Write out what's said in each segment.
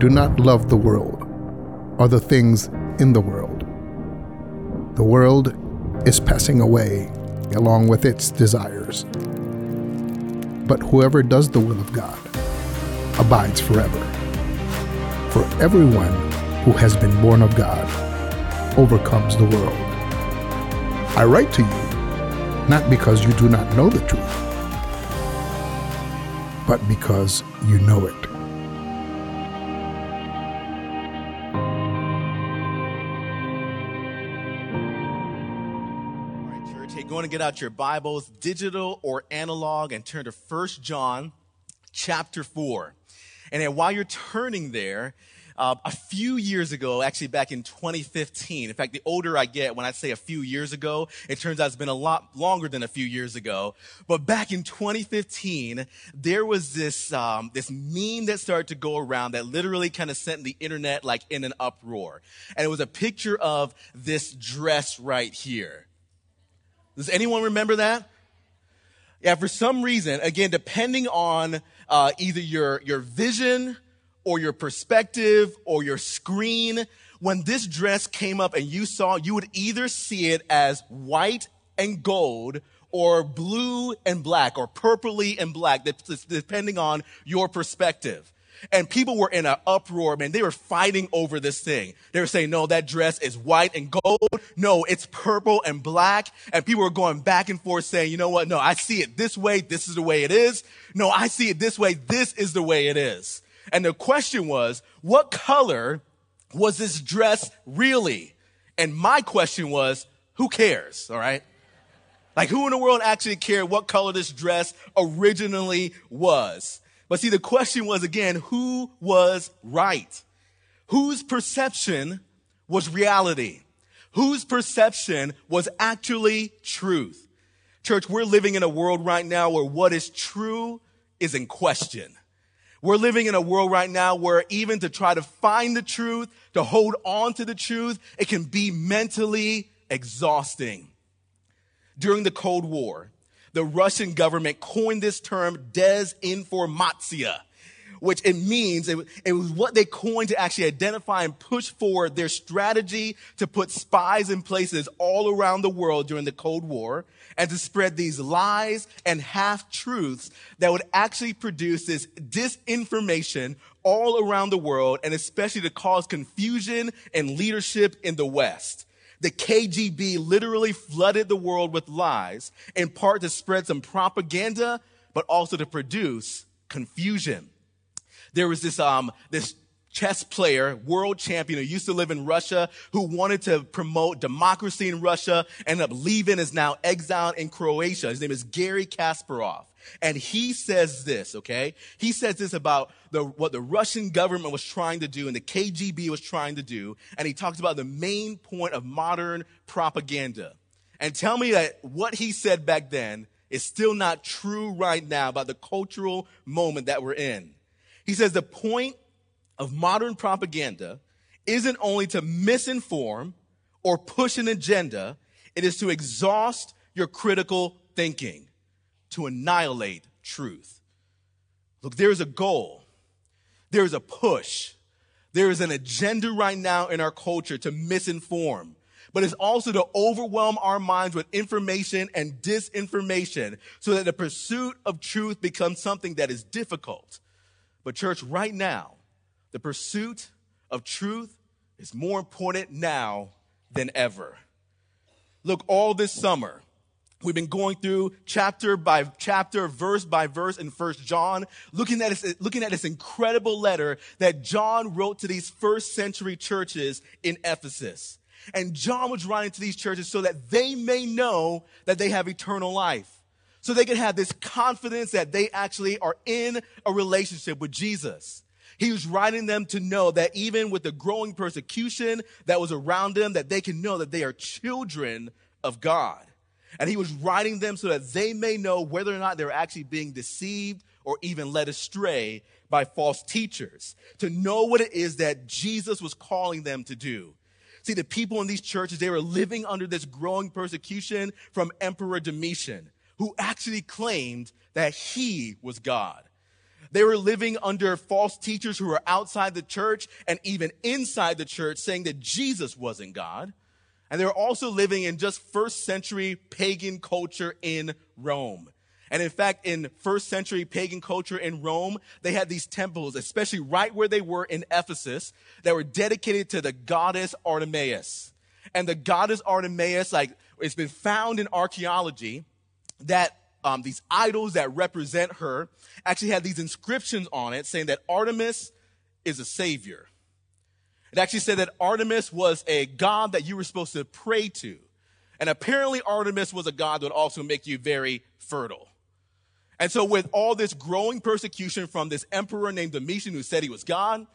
do not love the world or the things in the world. The world is passing away along with its desires. But whoever does the will of God abides forever. For everyone who has been born of God overcomes the world. I write to you not because you do not know the truth, but because you know it. Get out your Bibles, digital or analog, and turn to 1 John chapter 4. And while you're turning there, uh, a few years ago, actually back in 2015, in fact, the older I get, when I say a few years ago, it turns out it's been a lot longer than a few years ago. But back in 2015, there was this, um, this meme that started to go around that literally kind of sent the internet like in an uproar. And it was a picture of this dress right here. Does anyone remember that? Yeah, for some reason, again, depending on uh, either your, your vision or your perspective or your screen, when this dress came up and you saw, you would either see it as white and gold or blue and black or purpley and black, depending on your perspective. And people were in an uproar, man. They were fighting over this thing. They were saying, no, that dress is white and gold. No, it's purple and black. And people were going back and forth saying, you know what? No, I see it this way. This is the way it is. No, I see it this way. This is the way it is. And the question was, what color was this dress really? And my question was, who cares? All right. Like who in the world actually cared what color this dress originally was? But see, the question was again, who was right? Whose perception was reality? Whose perception was actually truth? Church, we're living in a world right now where what is true is in question. We're living in a world right now where even to try to find the truth, to hold on to the truth, it can be mentally exhausting. During the Cold War, the Russian government coined this term desinformatia, which it means it, it, was what they coined to actually identify and push forward their strategy to put spies in places all around the world during the Cold War and to spread these lies and half truths that would actually produce this disinformation all around the world and especially to cause confusion and leadership in the West the KGB literally flooded the world with lies, in part to spread some propaganda, but also to produce confusion. There was this, um, this chess player, world champion who used to live in Russia, who wanted to promote democracy in Russia, ended up leaving, is now exiled in Croatia. His name is Gary Kasparov. And he says this, okay? He says this about the, what the Russian government was trying to do and the KGB was trying to do. And he talks about the main point of modern propaganda. And tell me that what he said back then is still not true right now about the cultural moment that we're in. He says the point of modern propaganda isn't only to misinform or push an agenda, it is to exhaust your critical thinking to annihilate truth. Look, there is a goal, there is a push, there is an agenda right now in our culture to misinform. But it's also to overwhelm our minds with information and disinformation so that the pursuit of truth becomes something that is difficult. But, church, right now, the pursuit of truth is more important now than ever. Look, all this summer, We've been going through chapter by chapter, verse by verse in First John, looking at, this, looking at this incredible letter that John wrote to these first century churches in Ephesus. And John was writing to these churches so that they may know that they have eternal life. So they can have this confidence that they actually are in a relationship with Jesus. He was writing them to know that even with the growing persecution that was around them, that they can know that they are children of God. And he was writing them so that they may know whether or not they're actually being deceived or even led astray by false teachers, to know what it is that Jesus was calling them to do. See, the people in these churches, they were living under this growing persecution from Emperor Domitian, who actually claimed that he was God. They were living under false teachers who were outside the church and even inside the church saying that Jesus wasn't God. And they were also living in just first century pagan culture in Rome. And in fact, in first century pagan culture in Rome, they had these temples, especially right where they were in Ephesus, that were dedicated to the goddess Artemis. And the goddess Artemis, like, it's been found in archaeology that um, these idols that represent her actually had these inscriptions on it saying that Artemis is a savior. It actually said that Artemis was a god that you were supposed to pray to. And apparently, Artemis was a god that would also make you very fertile. And so, with all this growing persecution from this emperor named Domitian who said he was God,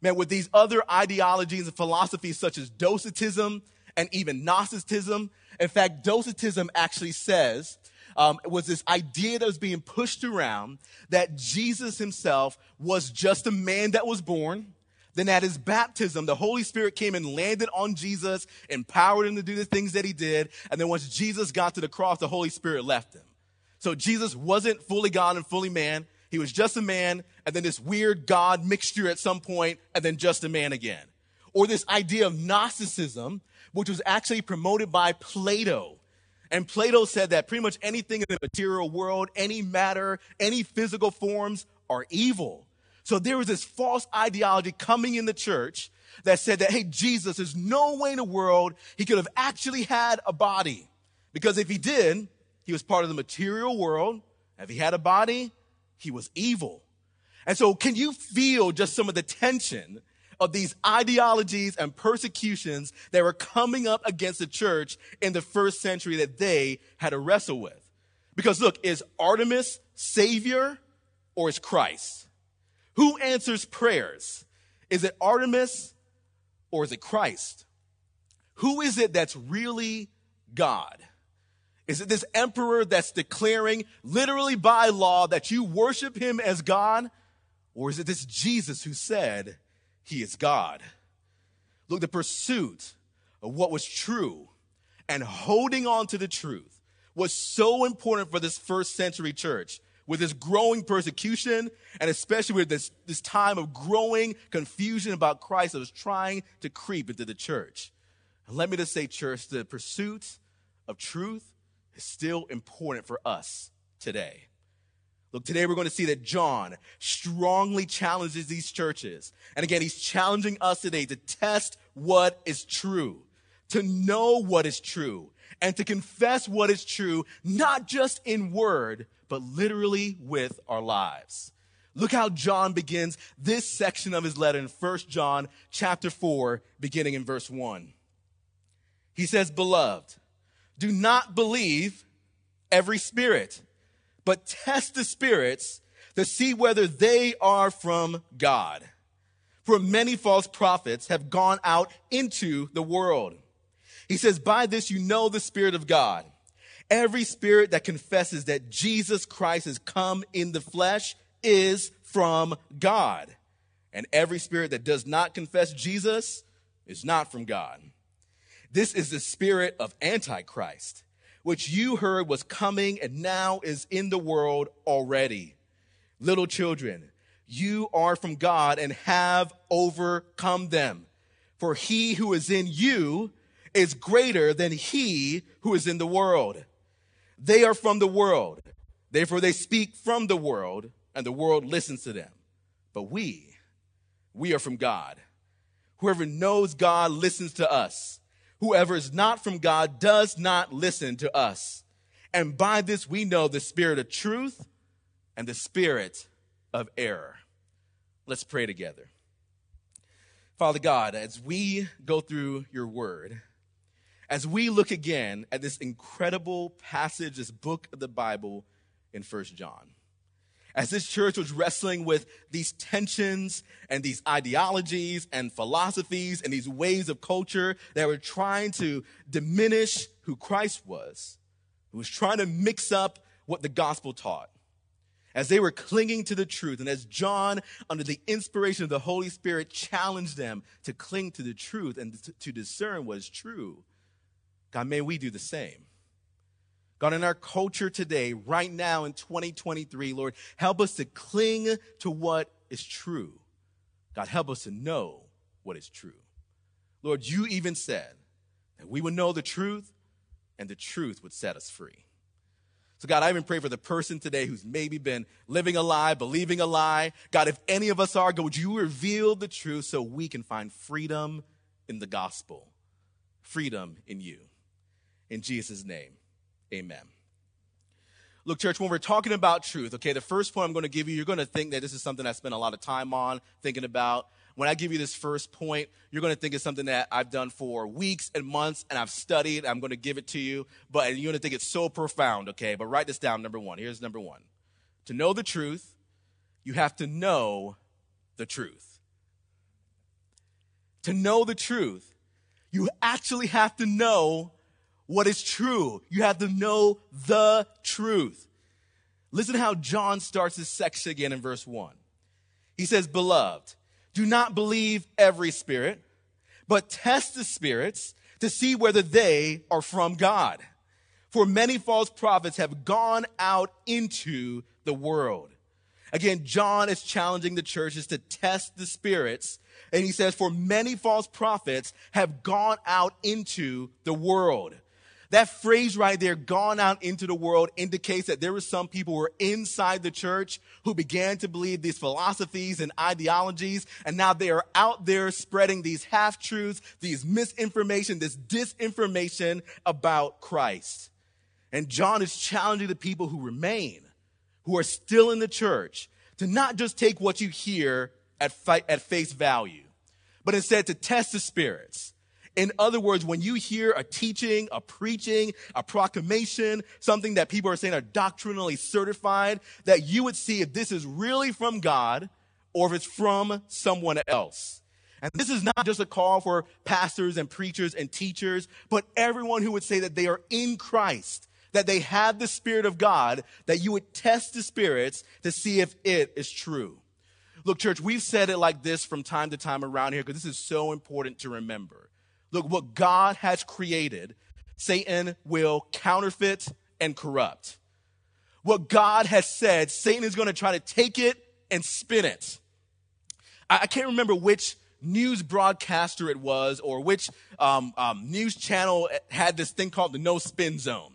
man, with these other ideologies and philosophies such as Docetism and even Gnosticism, in fact, Docetism actually says um, was this idea that was being pushed around that Jesus himself was just a man that was born. Then at his baptism, the Holy Spirit came and landed on Jesus, empowered him to do the things that he did. And then once Jesus got to the cross, the Holy Spirit left him. So Jesus wasn't fully God and fully man. He was just a man, and then this weird God mixture at some point, and then just a man again. Or this idea of Gnosticism, which was actually promoted by Plato. And Plato said that pretty much anything in the material world, any matter, any physical forms are evil. So there was this false ideology coming in the church that said that, hey, Jesus, there's no way in the world he could have actually had a body. Because if he did, he was part of the material world. If he had a body, he was evil. And so can you feel just some of the tension of these ideologies and persecutions that were coming up against the church in the first century that they had to wrestle with. Because look, is Artemis Savior or is Christ? Who answers prayers? Is it Artemis or is it Christ? Who is it that's really God? Is it this emperor that's declaring literally by law that you worship him as God? Or is it this Jesus who said, he is God. Look, the pursuit of what was true and holding on to the truth was so important for this first century church with this growing persecution and especially with this, this time of growing confusion about Christ that was trying to creep into the church. And let me just say, church, the pursuit of truth is still important for us today. Look, today we're going to see that John strongly challenges these churches. And again, he's challenging us today to test what is true, to know what is true, and to confess what is true, not just in word, but literally with our lives. Look how John begins this section of his letter in 1 John chapter 4, beginning in verse 1. He says, Beloved, do not believe every spirit but test the spirits to see whether they are from God. For many false prophets have gone out into the world. He says, By this you know the Spirit of God. Every spirit that confesses that Jesus Christ has come in the flesh is from God. And every spirit that does not confess Jesus is not from God. This is the spirit of Antichrist which you heard was coming and now is in the world already. Little children, you are from God and have overcome them. For he who is in you is greater than he who is in the world. They are from the world. Therefore, they speak from the world, and the world listens to them. But we, we are from God. Whoever knows God listens to us. Whoever is not from God does not listen to us. And by this we know the spirit of truth and the spirit of error. Let's pray together. Father God, as we go through your word, as we look again at this incredible passage, this book of the Bible in First John, as this church was wrestling with these tensions and these ideologies and philosophies and these ways of culture that were trying to diminish who Christ was, who was trying to mix up what the gospel taught. As they were clinging to the truth, and as John, under the inspiration of the Holy Spirit, challenged them to cling to the truth and to discern what is true, God, may we do the same. God, in our culture today, right now in 2023, Lord, help us to cling to what is true. God, help us to know what is true. Lord, you even said that we would know the truth and the truth would set us free. So, God, I even pray for the person today who's maybe been living a lie, believing a lie. God, if any of us are, God, would you reveal the truth so we can find freedom in the gospel, freedom in you. In Jesus' name, amen. Look, church, when we're talking about truth, okay, the first point I'm going to give you, you're going to think that this is something I spent a lot of time on, thinking about. When I give you this first point, you're going to think it's something that I've done for weeks and months and I've studied. I'm going to give it to you, but you're going to think it's so profound, okay? But write this down, number one. Here's number one. To know the truth, you have to know the truth. To know the truth, you actually have to know what is true. You have to know the truth. Listen how John starts his section again in verse 1. He says, Beloved, do not believe every spirit, but test the spirits to see whether they are from God. For many false prophets have gone out into the world. Again, John is challenging the churches to test the spirits. And he says, For many false prophets have gone out into the world. That phrase right there, gone out into the world, indicates that there were some people who were inside the church who began to believe these philosophies and ideologies, and now they are out there spreading these half truths, these misinformation, this disinformation about Christ. And John is challenging the people who remain, who are still in the church, to not just take what you hear at, fi- at face value, but instead to test the spirits in other words, when you hear a teaching, a preaching, a proclamation, something that people are saying are doctrinally certified, that you would see if this is really from God or if it's from someone else. And this is not just a call for pastors and preachers and teachers, but everyone who would say that they are in Christ, that they have the Spirit of God, that you would test the spirits to see if it is true. Look, church, we've said it like this from time to time around here because this is so important to remember. Look, what God has created, Satan will counterfeit and corrupt. What God has said, Satan is going to try to take it and spin it. I, can't remember which news broadcaster it was or which um, um, news channel had this thing called the no spin zone.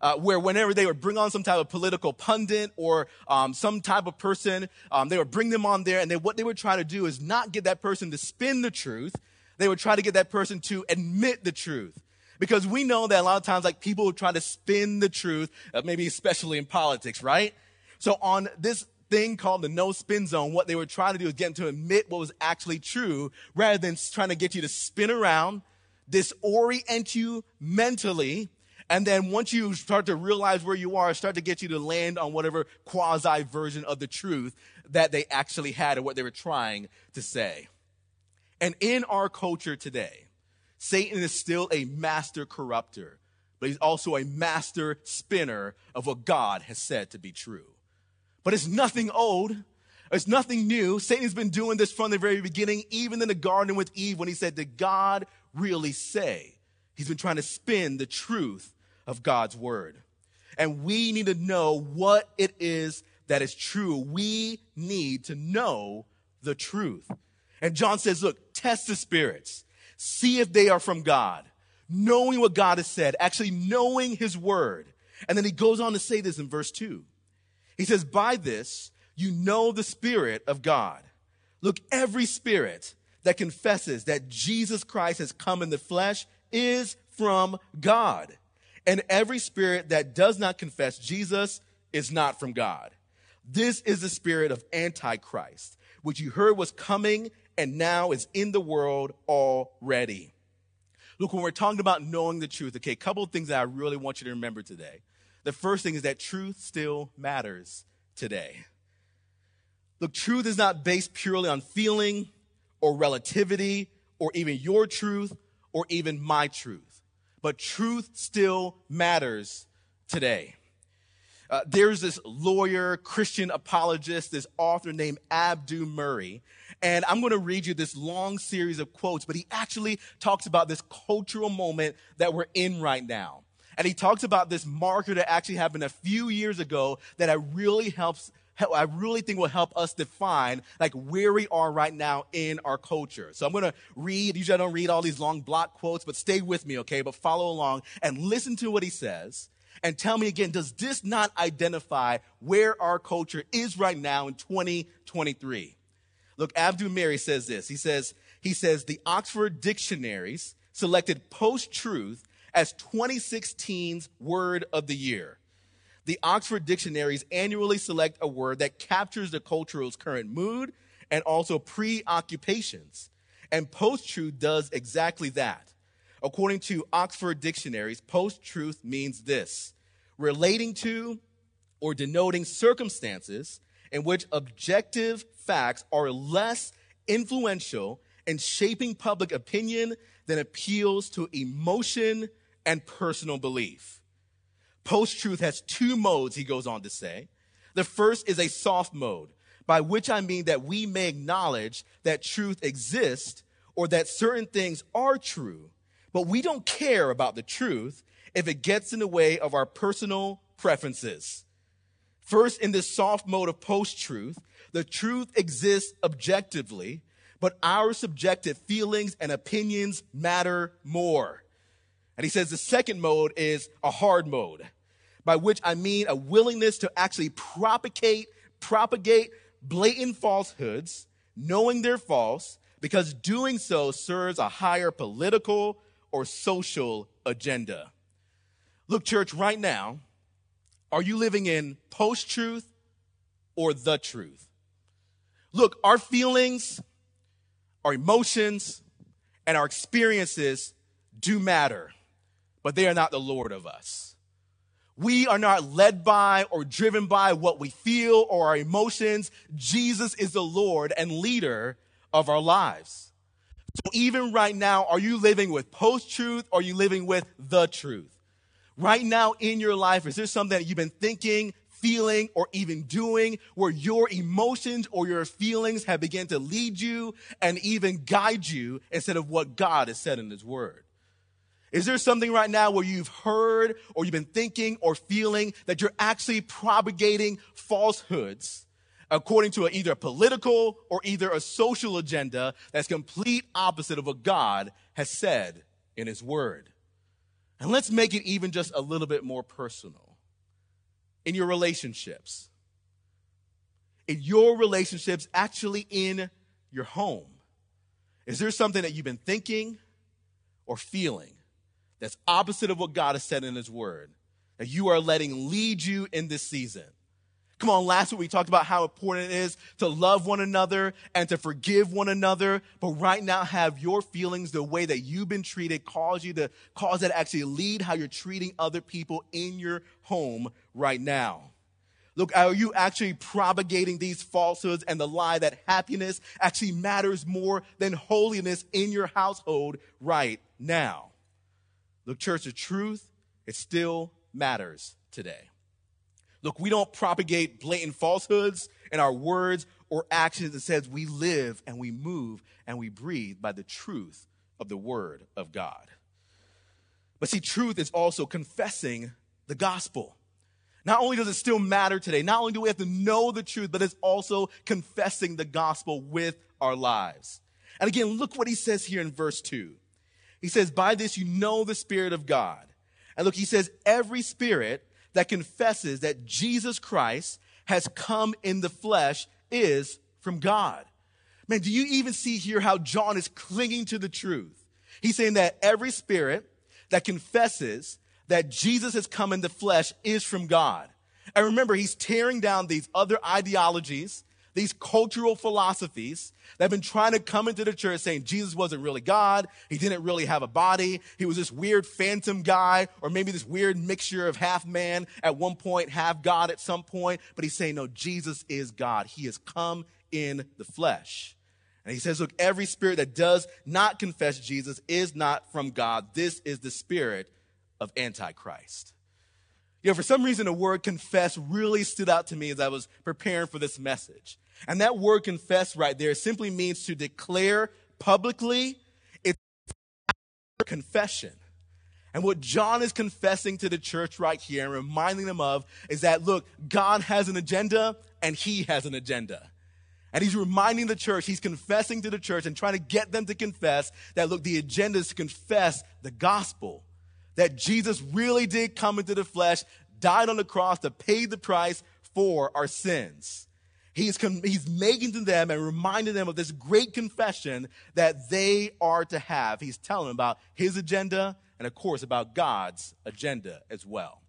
Uh, where whenever they would bring on some type of political pundit or um, some type of person, um, they would bring them on there, and they, what they would try to do is not get that person to spin the truth, they would try to get that person to admit the truth. Because we know that a lot of times, like people try to spin the truth, uh, maybe especially in politics, right? So on this thing called the no spin zone, what they were trying to do is get them to admit what was actually true rather than trying to get you to spin around, disorient you mentally, and then once you start to realize where you are, start to get you to land on whatever quasi version of the truth that they actually had or what they were trying to say. And in our culture today, Satan is still a master corrupter, but he's also a master spinner of what God has said to be true. But it's nothing old. It's nothing new. Satan's been doing this from the very beginning, even in the garden with Eve when he said, Did God really say? He's been trying to spin the truth of God's word. And we need to know what it is that is true. We need to know the truth. And John says, look, test the spirits. See if they are from God. Knowing what God has said, actually knowing his word. And then he goes on to say this in verse 2. He says, By this you know the Spirit of God. Look, every spirit that confesses that Jesus Christ has come in the flesh is from God. And every spirit that does not confess Jesus is not from God. This is the spirit of Antichrist, which you heard was coming and now is in the world already. Look, when we're talking about knowing the truth, okay, a couple of things that I really want you to remember today. The first thing is that truth still matters today. Look, truth is not based purely on feeling or relativity or even your truth or even my truth, but truth still matters today. Uh, there's this lawyer, Christian apologist, this author named Abdu Murray, and I'm going to read you this long series of quotes, but he actually talks about this cultural moment that we're in right now. And he talks about this marker that actually happened a few years ago that I really helps I really think will help us define like where we are right now in our culture. So I'm going to read, usually I don't read all these long block quotes, but stay with me, okay? But follow along and listen to what he says and tell me again, does this not identify where our culture is right now in 2023? Look, Abdu Murray says this. He says, he says the Oxford dictionaries selected post-truth as 2016's word of the year. The Oxford dictionaries annually select a word that captures the culture's current mood and also preoccupations. And post truth does exactly that. According to Oxford dictionaries, post truth means this relating to or denoting circumstances in which objective facts are less influential in shaping public opinion than appeals to emotion and personal belief. Post truth has two modes, he goes on to say. The first is a soft mode, by which I mean that we may acknowledge that truth exists or that certain things are true, but we don't care about the truth if it gets in the way of our personal preferences. First, in this soft mode of post truth, the truth exists objectively, but our subjective feelings and opinions matter more. And he says the second mode is a hard mode, by which I mean a willingness to actually propagate, propagate blatant falsehoods, knowing they're false, because doing so serves a higher political or social agenda. Look, church, right now, are you living in post truth or the truth? Look, our feelings, our emotions, and our experiences do matter but they are not the Lord of us. We are not led by or driven by what we feel or our emotions. Jesus is the Lord and leader of our lives. So even right now, are you living with post truth or are you living with the truth? Right now in your life, is there something that you've been thinking, feeling, or even doing where your emotions or your feelings have begun to lead you and even guide you instead of what God has said in His Word? Is there something right now where you've heard or you've been thinking or feeling that you're actually propagating falsehoods according to a, either a political or either a social agenda that's complete opposite of what God has said in His Word? And let's make it even just a little bit more personal. In your relationships, in your relationships, actually in your home, is there something that you've been thinking or feeling that's opposite of what God has said in His Word, that you are letting lead you in this season. Come on, last week we talked about how important it is to love one another and to forgive one another, but right now have your feelings, the way that you've been treated, cause you to cause that actually lead how you're treating other people in your home right now. Look, are you actually propagating these falsehoods and the lie that happiness actually matters more than holiness in your household right now? Look, church, the truth, it still matters today. Look, we don't propagate blatant falsehoods in our words or actions. It says we live and we move and we breathe by the truth of the word of God. But see, truth is also confessing the gospel. Not only does it still matter today, not only do we have to know the truth, but it's also confessing the gospel with our lives. And again, look what he says here in verse 2. He says, By this you know the Spirit of God. And look, he says, Every spirit that confesses that Jesus Christ has come in the flesh is from God. Man, do you even see here how John is clinging to the truth? He's saying that every spirit that confesses that Jesus has come in the flesh is from God. And remember, he's tearing down these other ideologies these cultural philosophies that have been trying to come into the church saying Jesus wasn't really God. He didn't really have a body. He was this weird phantom guy, or maybe this weird mixture of half man at one point, half God at some point. But he's saying, no, Jesus is God. He has come in the flesh. And he says, look, every spirit that does not confess Jesus is not from God. This is the spirit of Antichrist. You know, for some reason, the word confess really stood out to me as I was preparing for this message. And that word confess right there simply means to declare publicly it's confession. And what John is confessing to the church right here and reminding them of is that, look, God has an agenda and he has an agenda. And he's reminding the church, he's confessing to the church and trying to get them to confess that, look, the agenda is to confess the gospel. That Jesus really did come into the flesh, died on the cross to pay the price for our sins. He's, he's making to them and reminding them of this great confession that they are to have. He's telling them about his agenda and, of course, about God's agenda as well.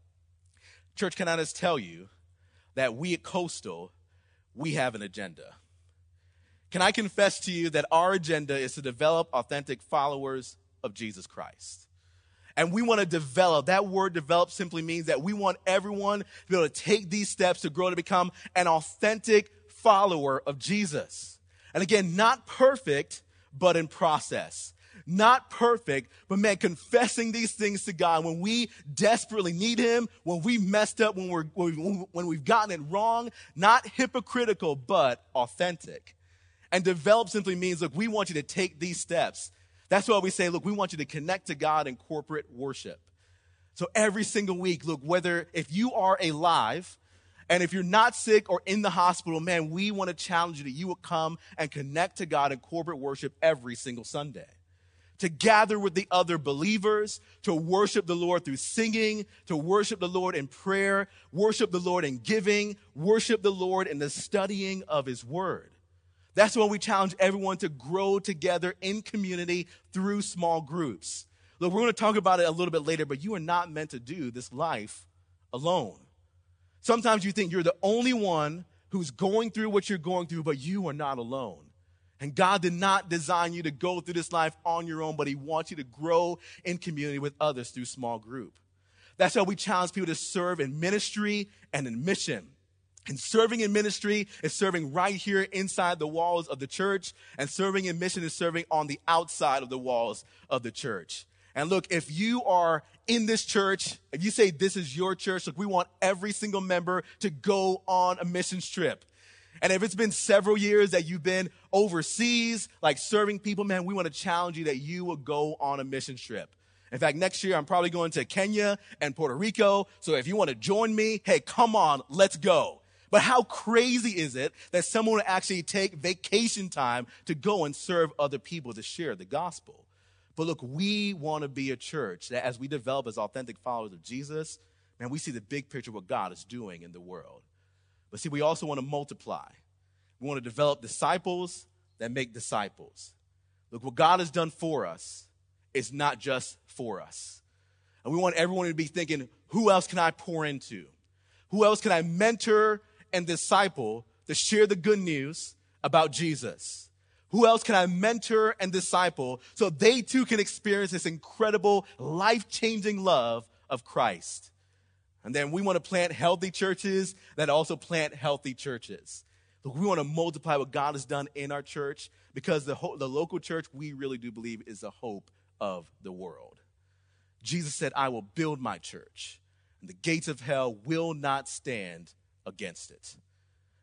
Church, can I just tell you that we at Coastal, we have an agenda. Can I confess to you that our agenda is to develop authentic followers of Jesus Christ? And we want to develop. That word develop simply means that we want everyone to be able to take these steps to grow to become an authentic follower of Jesus. And again, not perfect, but in process. Not perfect, but man, confessing these things to God when we desperately need Him, when we messed up, when, we're, when we've gotten it wrong, not hypocritical, but authentic. And develop simply means, look, we want you to take these steps. That's why we say, look, we want you to connect to God in corporate worship. So every single week, look, whether if you are alive, and if you're not sick or in the hospital, man, we want to challenge you that you will come and connect to God in corporate worship every single Sunday. To gather with the other believers, to worship the Lord through singing, to worship the Lord in prayer, worship the Lord in giving, worship the Lord in the studying of His Word. That's why we challenge everyone to grow together in community through small groups. Look, we're going to talk about it a little bit later, but you are not meant to do this life alone. Sometimes you think you're the only one who's going through what you're going through, but you are not alone. And God did not design you to go through this life on your own, but He wants you to grow in community with others through small group. That's how we challenge people to serve in ministry and in mission. And serving in ministry is serving right here inside the walls of the church, and serving in mission is serving on the outside of the walls of the church. And look, if you are in this church, if you say this is your church, look, we want every single member to go on a mission trip. And if it's been several years that you've been overseas, like serving people, man, we want to challenge you that you will go on a mission trip. In fact, next year I'm probably going to Kenya and Puerto Rico. So if you want to join me, hey, come on, let's go. But how crazy is it that someone would actually take vacation time to go and serve other people to share the gospel? But look, we want to be a church that as we develop as authentic followers of Jesus, man, we see the big picture of what God is doing in the world. But see, we also want to multiply. We want to develop disciples that make disciples. Look, what God has done for us is not just for us. And we want everyone to be thinking, who else can I pour into? Who else can I mentor and disciple to share the good news about Jesus? Who else can I mentor and disciple so they too can experience this incredible, life changing love of Christ? And then we want to plant healthy churches that also plant healthy churches. Look, we want to multiply what God has done in our church because the, ho- the local church, we really do believe, is the hope of the world. Jesus said, I will build my church, and the gates of hell will not stand against it.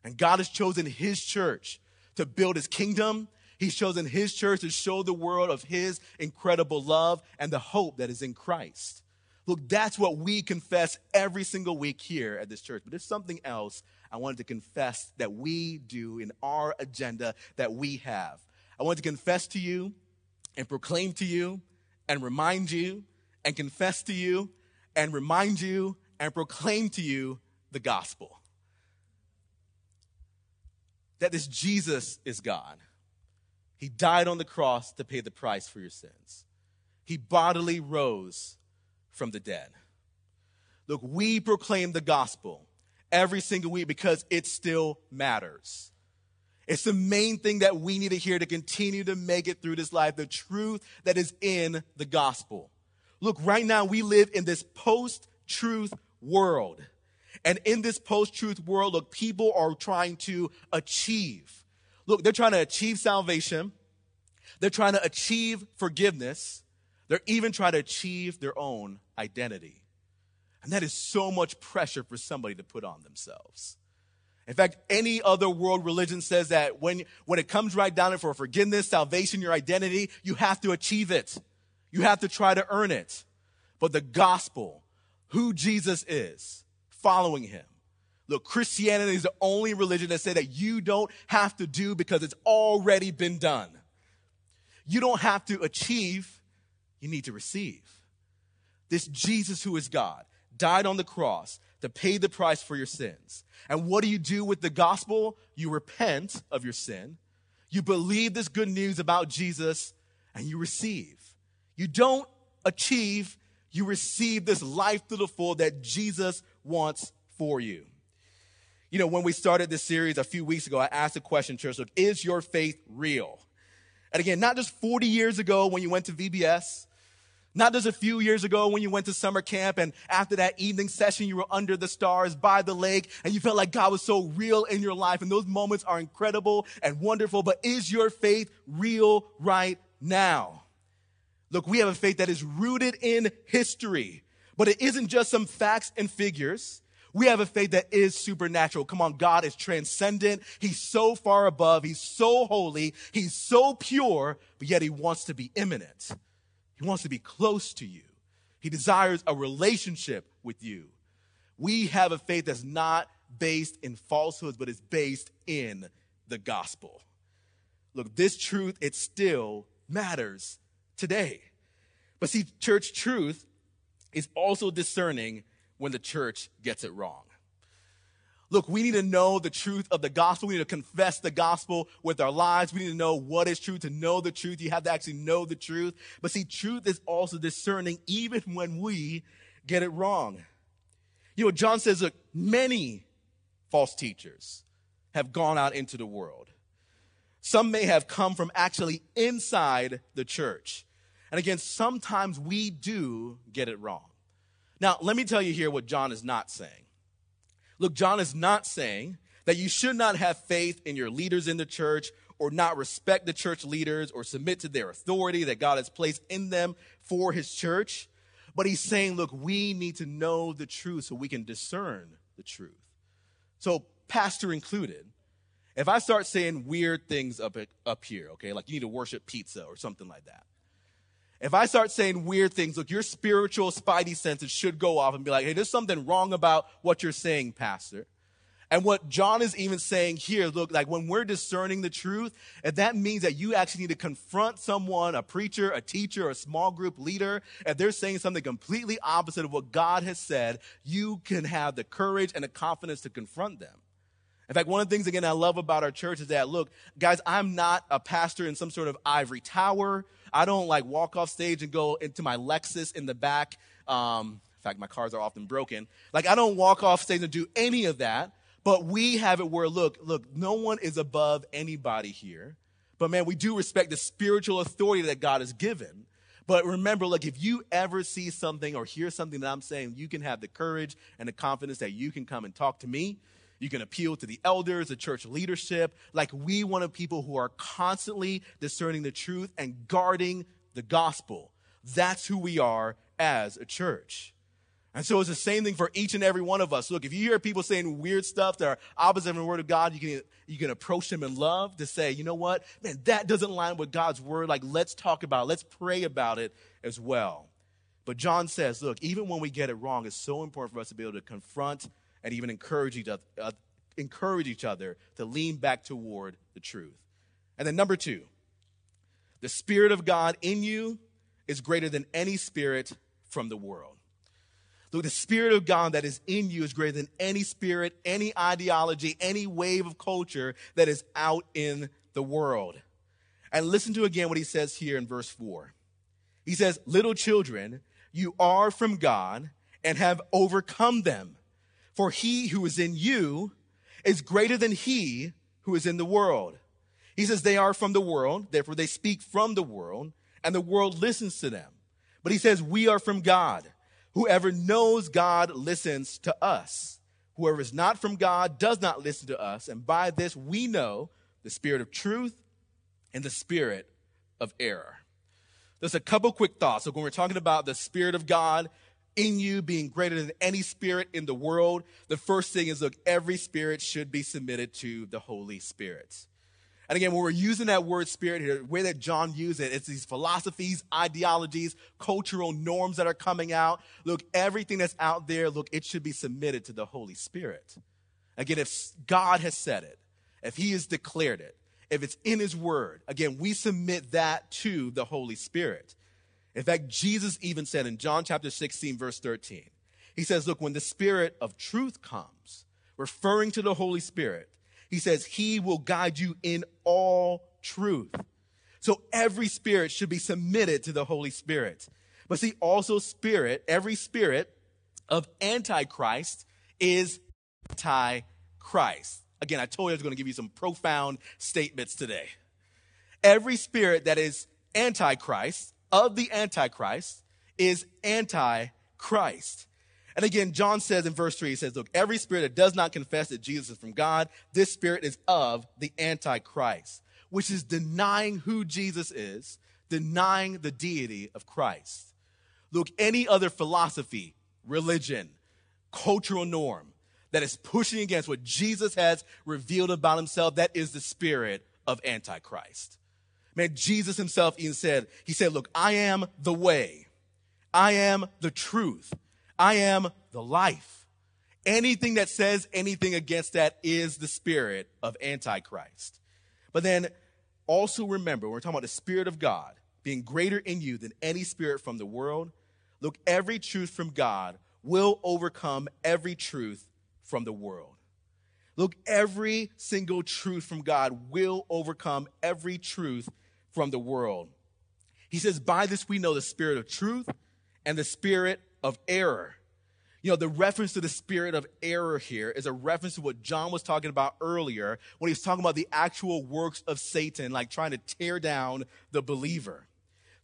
And God has chosen his church to build his kingdom. He's chosen his church to show the world of his incredible love and the hope that is in Christ. Look, that's what we confess every single week here at this church. But there's something else I wanted to confess that we do in our agenda that we have. I want to confess to you and proclaim to you and remind you and confess to you and remind you and proclaim to you the gospel that this Jesus is God. He died on the cross to pay the price for your sins. He bodily rose from the dead. Look, we proclaim the gospel every single week because it still matters. It's the main thing that we need to hear to continue to make it through this life, the truth that is in the gospel. Look, right now we live in this post truth world. And in this post truth world, look, people are trying to achieve. Look, they're trying to achieve salvation. They're trying to achieve forgiveness. They're even trying to achieve their own identity. And that is so much pressure for somebody to put on themselves. In fact, any other world religion says that when, when it comes right down to for forgiveness, salvation, your identity, you have to achieve it. You have to try to earn it. but the gospel, who Jesus is, following him. Look, Christianity is the only religion that says that you don't have to do because it's already been done. You don't have to achieve, you need to receive. This Jesus who is God died on the cross to pay the price for your sins. And what do you do with the gospel? You repent of your sin. You believe this good news about Jesus and you receive. You don't achieve, you receive this life to the full that Jesus wants for you. You know, when we started this series a few weeks ago, I asked the question, church, look, is your faith real? And again, not just 40 years ago when you went to VBS, not just a few years ago when you went to summer camp and after that evening session, you were under the stars by the lake and you felt like God was so real in your life. And those moments are incredible and wonderful. But is your faith real right now? Look, we have a faith that is rooted in history, but it isn't just some facts and figures. We have a faith that is supernatural. Come on, God is transcendent. He's so far above. He's so holy. He's so pure, but yet he wants to be immanent. He wants to be close to you. He desires a relationship with you. We have a faith that's not based in falsehoods, but is based in the gospel. Look, this truth, it still matters today. But see, church truth is also discerning when the church gets it wrong. Look, we need to know the truth of the gospel. We need to confess the gospel with our lives. We need to know what is true. To know the truth, you have to actually know the truth. But see, truth is also discerning even when we get it wrong. You know, John says look, many false teachers have gone out into the world. Some may have come from actually inside the church. And again, sometimes we do get it wrong. Now, let me tell you here what John is not saying. Look, John is not saying that you should not have faith in your leaders in the church or not respect the church leaders or submit to their authority that God has placed in them for his church. But he's saying, look, we need to know the truth so we can discern the truth. So, pastor included, if I start saying weird things up, up here, okay, like you need to worship pizza or something like that, if I start saying weird things, look, your spiritual spidey senses should go off and be like, hey, there's something wrong about what you're saying, Pastor. And what John is even saying here, look, like when we're discerning the truth, and that means that you actually need to confront someone, a preacher, a teacher, a small group leader, if they're saying something completely opposite of what God has said, you can have the courage and the confidence to confront them. In fact, one of the things, again, I love about our church is that, look, guys, I'm not a pastor in some sort of ivory tower. I don't like walk off stage and go into my Lexus in the back. Um, in fact, my cars are often broken. Like, I don't walk off stage and do any of that. But we have it where, look, look, no one is above anybody here. But man, we do respect the spiritual authority that God has given. But remember, look, if you ever see something or hear something that I'm saying, you can have the courage and the confidence that you can come and talk to me. You can appeal to the elders, the church leadership. Like we want people who are constantly discerning the truth and guarding the gospel. That's who we are as a church. And so it's the same thing for each and every one of us. Look, if you hear people saying weird stuff that are opposite of the word of God, you can, you can approach them in love to say, you know what? Man, that doesn't line with God's word. Like, let's talk about it. Let's pray about it as well. But John says, look, even when we get it wrong, it's so important for us to be able to confront and even encourage each other, uh, encourage each other to lean back toward the truth. And then number two, the Spirit of God in you is greater than any spirit from the world. The Spirit of God that is in you is greater than any spirit, any ideology, any wave of culture that is out in the world. And listen to again what he says here in verse 4. He says, Little children, you are from God and have overcome them for he who is in you is greater than he who is in the world. He says they are from the world, therefore they speak from the world, and the world listens to them. But he says we are from God. Whoever knows God listens to us. Whoever is not from God does not listen to us. And by this we know the spirit of truth and the spirit of error. There's a couple quick thoughts. So when we're talking about the spirit of God in you being greater than any spirit in the world, the first thing is look, every spirit should be submitted to the Holy Spirit. And again, when we're using that word spirit here, the way that John used it, it's these philosophies, ideologies, cultural norms that are coming out. Look, everything that's out there, look, it should be submitted to the Holy Spirit. Again, if God has said it, if He has declared it, if it's in His Word, again, we submit that to the Holy Spirit. In fact, Jesus even said in John chapter 16, verse 13, He says, Look, when the Spirit of truth comes, referring to the Holy Spirit, He says, He will guide you in all truth. So every spirit should be submitted to the Holy Spirit. But see, also, spirit, every spirit of Antichrist is anti-Christ. Again, I told you I was going to give you some profound statements today. Every spirit that is antichrist, of the antichrist, is anti-Christ. And again, John says in verse 3, he says, Look, every spirit that does not confess that Jesus is from God, this spirit is of the Antichrist, which is denying who Jesus is, denying the deity of Christ. Look, any other philosophy, religion, cultural norm that is pushing against what Jesus has revealed about himself, that is the spirit of Antichrist. Man, Jesus himself even said, He said, Look, I am the way, I am the truth, I am the life. Anything that says anything against that is the spirit of Antichrist. But then also remember, when we're talking about the Spirit of God being greater in you than any spirit from the world, look, every truth from God will overcome every truth from the world. Look, every single truth from God will overcome every truth from the world. He says, By this we know the spirit of truth and the spirit of error. You know, the reference to the spirit of error here is a reference to what John was talking about earlier when he was talking about the actual works of Satan, like trying to tear down the believer.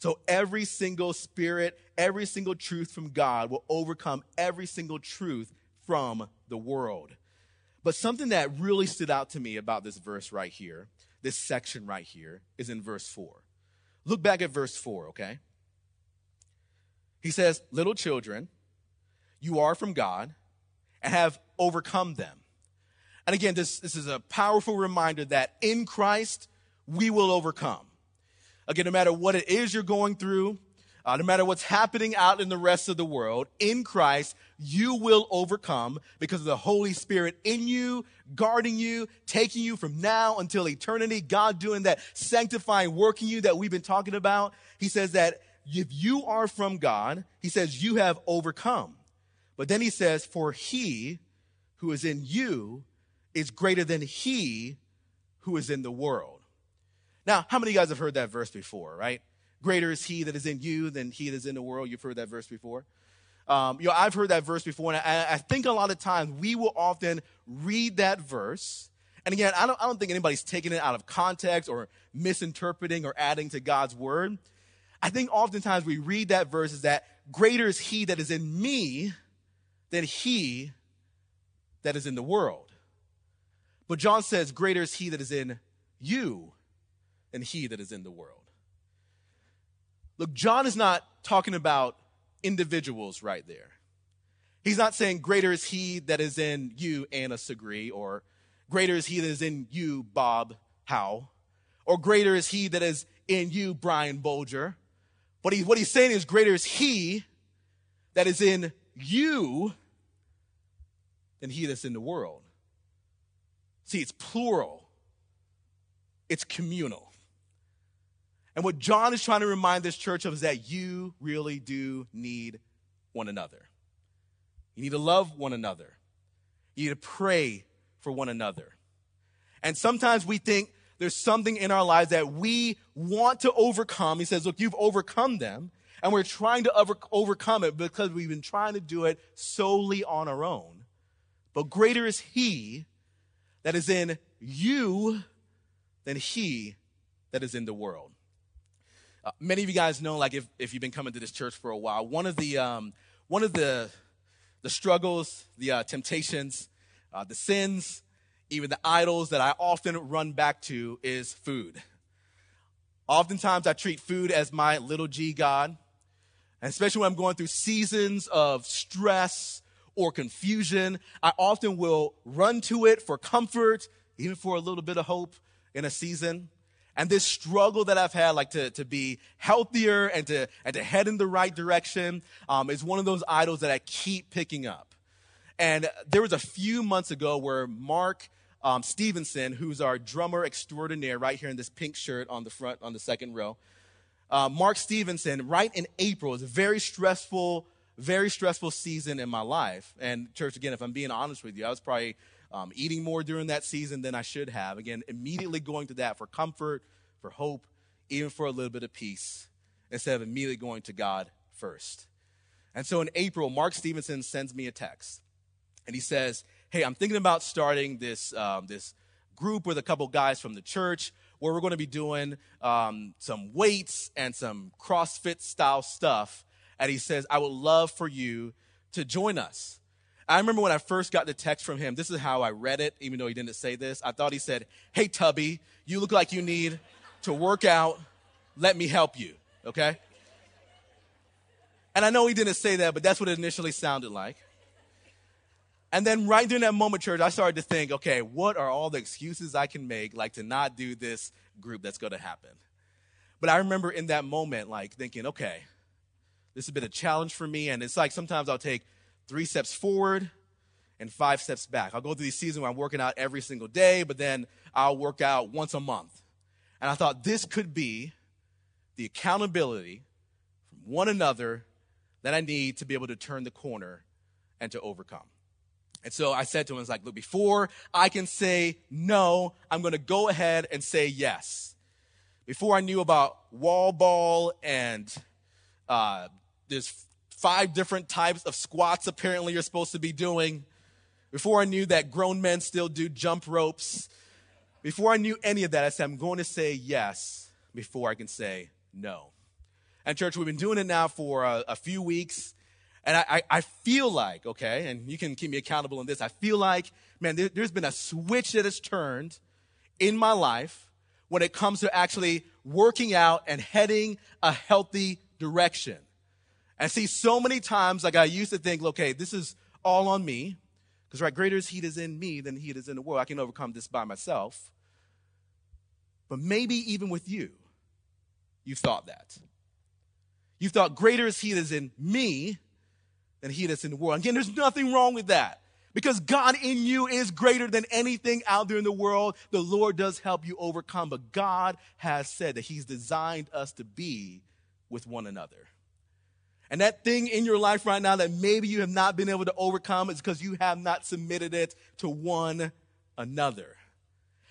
So every single spirit, every single truth from God will overcome every single truth from the world. But something that really stood out to me about this verse right here, this section right here, is in verse 4. Look back at verse 4, okay? He says, Little children, you are from God and have overcome them. And again, this, this is a powerful reminder that in Christ, we will overcome. Again, no matter what it is you're going through, uh, no matter what's happening out in the rest of the world, in Christ, you will overcome because of the Holy Spirit in you, guarding you, taking you from now until eternity. God doing that sanctifying work in you that we've been talking about. He says that if you are from God, he says you have overcome. But then he says, For he who is in you is greater than he who is in the world. Now, how many of you guys have heard that verse before, right? Greater is he that is in you than he that is in the world. You've heard that verse before. Um, you know, I've heard that verse before, and I, I, think a lot of times we will often read that verse. And again, I don't, I don't think anybody's taking it out of context or misinterpreting or adding to God's word. I think oftentimes we read that verse as that greater is he that is in me than he that is in the world. But John says, Greater is he that is in you than he that is in the world. Look, John is not talking about individuals right there. He's not saying, Greater is he that is in you, Anna Segre, or Greater is he that is in you, Bob Howe, or Greater is he that is in you, Brian Bolger. But he, what he's saying is, Greater is he that is in you than he that's in the world. See, it's plural, it's communal. And what John is trying to remind this church of is that you really do need one another. You need to love one another. You need to pray for one another. And sometimes we think there's something in our lives that we want to overcome. He says, Look, you've overcome them. And we're trying to over- overcome it because we've been trying to do it solely on our own. But greater is He that is in you than He that is in the world. Uh, many of you guys know, like if, if you've been coming to this church for a while, one of the, um, one of the, the struggles, the uh, temptations, uh, the sins, even the idols that I often run back to is food. Oftentimes I treat food as my little g God. And especially when I'm going through seasons of stress or confusion, I often will run to it for comfort, even for a little bit of hope. in a season. And this struggle that I've had, like to, to be healthier and to, and to head in the right direction, um, is one of those idols that I keep picking up. And there was a few months ago where Mark um, Stevenson, who's our drummer extraordinaire right here in this pink shirt on the front, on the second row, uh, Mark Stevenson, right in April, is a very stressful, very stressful season in my life. And, church, again, if I'm being honest with you, I was probably um, eating more during that season than I should have. Again, immediately going to that for comfort, for hope, even for a little bit of peace, instead of immediately going to God first. And so in April, Mark Stevenson sends me a text, and he says, "Hey, I'm thinking about starting this um, this group with a couple guys from the church where we're going to be doing um, some weights and some CrossFit style stuff." And he says, "I would love for you to join us." I remember when I first got the text from him, this is how I read it, even though he didn't say this. I thought he said, Hey, Tubby, you look like you need to work out. Let me help you, okay? And I know he didn't say that, but that's what it initially sounded like. And then right during that moment, church, I started to think, okay, what are all the excuses I can make, like to not do this group that's going to happen? But I remember in that moment, like thinking, okay, this has been a challenge for me. And it's like sometimes I'll take three steps forward and five steps back. I'll go through these seasons where I'm working out every single day, but then I'll work out once a month. And I thought this could be the accountability from one another that I need to be able to turn the corner and to overcome. And so I said to him, I was like, look, before I can say no, I'm going to go ahead and say yes. Before I knew about wall ball and uh, there's five different types of squats apparently you're supposed to be doing. Before I knew that grown men still do jump ropes. Before I knew any of that, I said, I'm going to say yes before I can say no. And, church, we've been doing it now for a, a few weeks. And I, I, I, feel like, okay, and you can keep me accountable on this, I feel like, man, there, there's been a switch that has turned in my life when it comes to actually working out and heading a healthy direction. And see, so many times, like I used to think, okay, this is all on me. Because, right, greater is He that is in me than He that is in the world. I can overcome this by myself. But maybe even with you, you thought that. You thought, greater is He that is in me than He that's in the world. Again, there's nothing wrong with that. Because God in you is greater than anything out there in the world. The Lord does help you overcome. But God has said that He's designed us to be with one another. And that thing in your life right now that maybe you have not been able to overcome is because you have not submitted it to one another.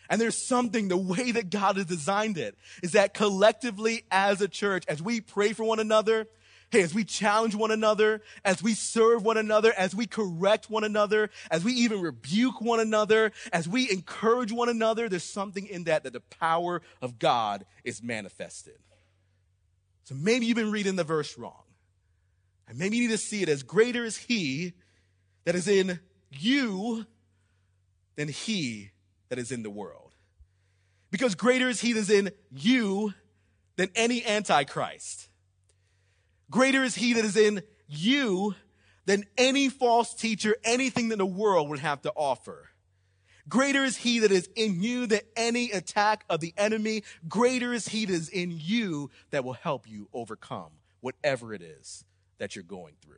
And there's something, the way that God has designed it is that collectively as a church, as we pray for one another, hey, as we challenge one another, as we serve one another, as we correct one another, as we even rebuke one another, as we encourage one another, there's something in that that the power of God is manifested. So maybe you've been reading the verse wrong. And maybe you need to see it as greater is He that is in you than He that is in the world. Because greater is He that is in you than any Antichrist. Greater is He that is in you than any false teacher, anything that the world would have to offer. Greater is he that is in you than any attack of the enemy. Greater is he that is in you that will help you overcome whatever it is that you're going through.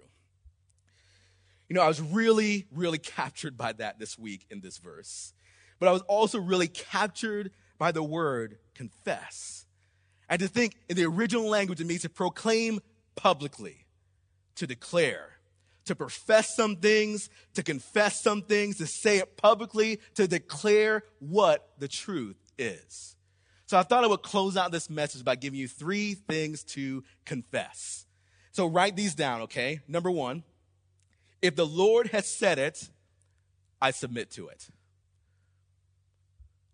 You know, I was really, really captured by that this week in this verse. But I was also really captured by the word confess. And to think in the original language, it means to proclaim publicly, to declare, to profess some things, to confess some things, to say it publicly, to declare what the truth is. So I thought I would close out this message by giving you three things to confess. So write these down, okay? Number one, if the Lord has said it, I submit to it.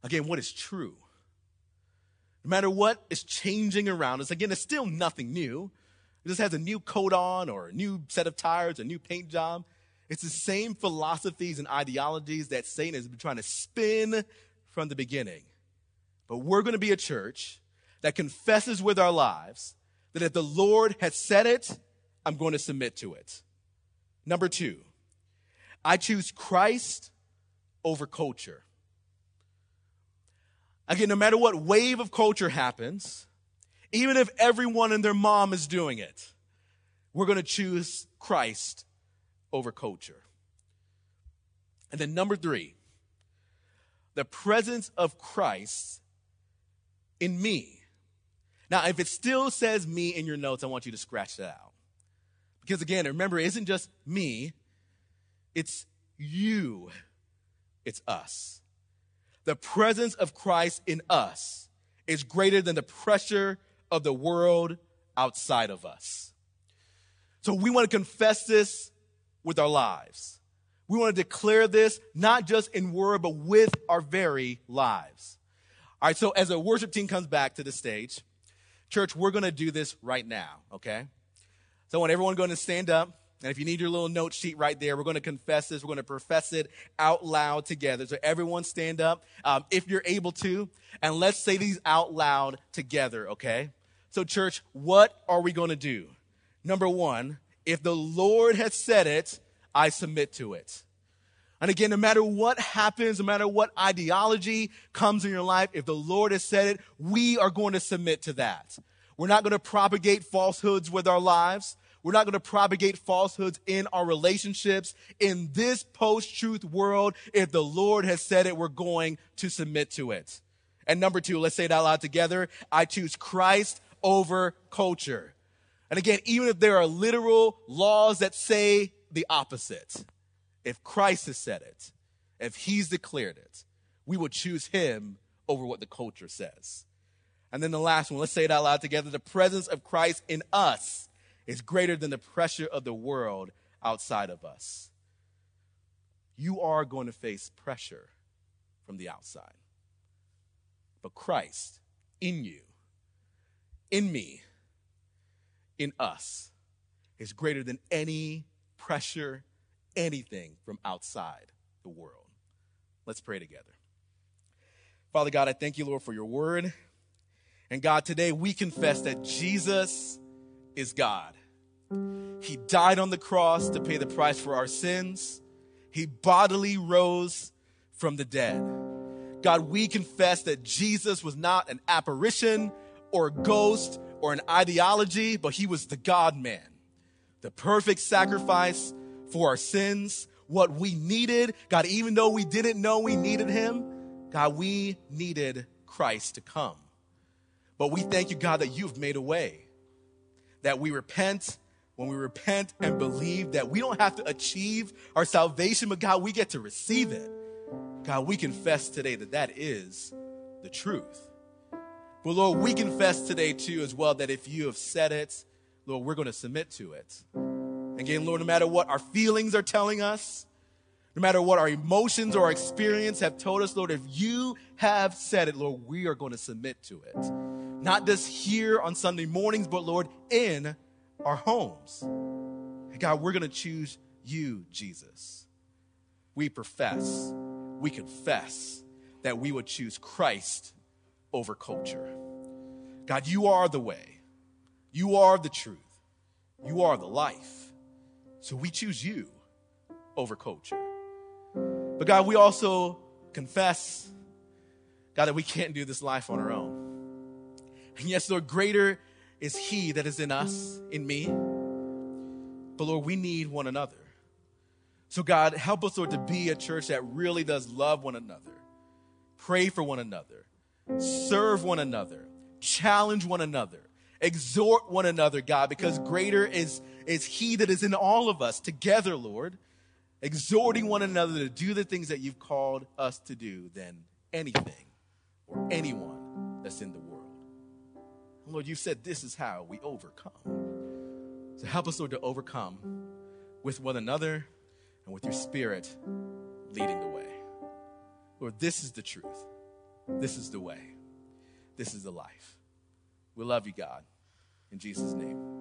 Again, what is true? No matter what is changing around us, again, it's still nothing new. It just has a new coat on or a new set of tires, a new paint job. It's the same philosophies and ideologies that Satan has been trying to spin from the beginning. But we're going to be a church that confesses with our lives that if the Lord has said it, I'm going to submit to it. Number two, I choose Christ over culture. Again, no matter what wave of culture happens, even if everyone and their mom is doing it, we're going to choose Christ over culture. And then, number three, the presence of Christ in me. Now, if it still says me in your notes, I want you to scratch that out. Because again, remember, it isn't just me, it's you, it's us. The presence of Christ in us is greater than the pressure of the world outside of us. So we want to confess this with our lives. We want to declare this not just in word, but with our very lives. All right, so as the worship team comes back to the stage, church, we're going to do this right now, okay? So I want everyone going to stand up. And if you need your little note sheet right there, we're going to confess this. We're going to profess it out loud together. So everyone stand up um, if you're able to. And let's say these out loud together, okay? So, church, what are we going to do? Number one, if the Lord has said it, I submit to it. And again, no matter what happens, no matter what ideology comes in your life, if the Lord has said it, we are going to submit to that. We're not going to propagate falsehoods with our lives. We're not going to propagate falsehoods in our relationships. In this post truth world, if the Lord has said it, we're going to submit to it. And number two, let's say it out loud together. I choose Christ over culture. And again, even if there are literal laws that say the opposite, if Christ has said it, if he's declared it, we will choose him over what the culture says. And then the last one, let's say it out loud together. The presence of Christ in us is greater than the pressure of the world outside of us. You are going to face pressure from the outside. But Christ in you, in me, in us is greater than any pressure, anything from outside the world. Let's pray together. Father God, I thank you, Lord, for your word. And God, today we confess that Jesus is God. He died on the cross to pay the price for our sins. He bodily rose from the dead. God, we confess that Jesus was not an apparition or a ghost or an ideology, but he was the God man, the perfect sacrifice for our sins, what we needed. God, even though we didn't know we needed him, God, we needed Christ to come. But we thank you, God, that you've made a way, that we repent. When we repent and believe that we don't have to achieve our salvation, but God, we get to receive it. God, we confess today that that is the truth. But Lord, we confess today too as well that if you have said it, Lord, we're going to submit to it. Again, Lord, no matter what our feelings are telling us, no matter what our emotions or our experience have told us, Lord, if you have said it, Lord, we are going to submit to it. Not just here on Sunday mornings, but Lord, in our homes. God, we're going to choose you, Jesus. We profess, we confess that we would choose Christ over culture. God, you are the way, you are the truth, you are the life. So we choose you over culture. But God, we also confess, God, that we can't do this life on our own. And yes, Lord, greater is He that is in us, in me. But Lord, we need one another. So, God, help us, Lord, to be a church that really does love one another, pray for one another, serve one another, challenge one another, exhort one another, God, because greater is, is He that is in all of us together, Lord, exhorting one another to do the things that you've called us to do than anything or anyone that's in the world. Lord, you said this is how we overcome. So help us, Lord, to overcome with one another and with your spirit leading the way. Lord, this is the truth. This is the way. This is the life. We love you, God. In Jesus' name.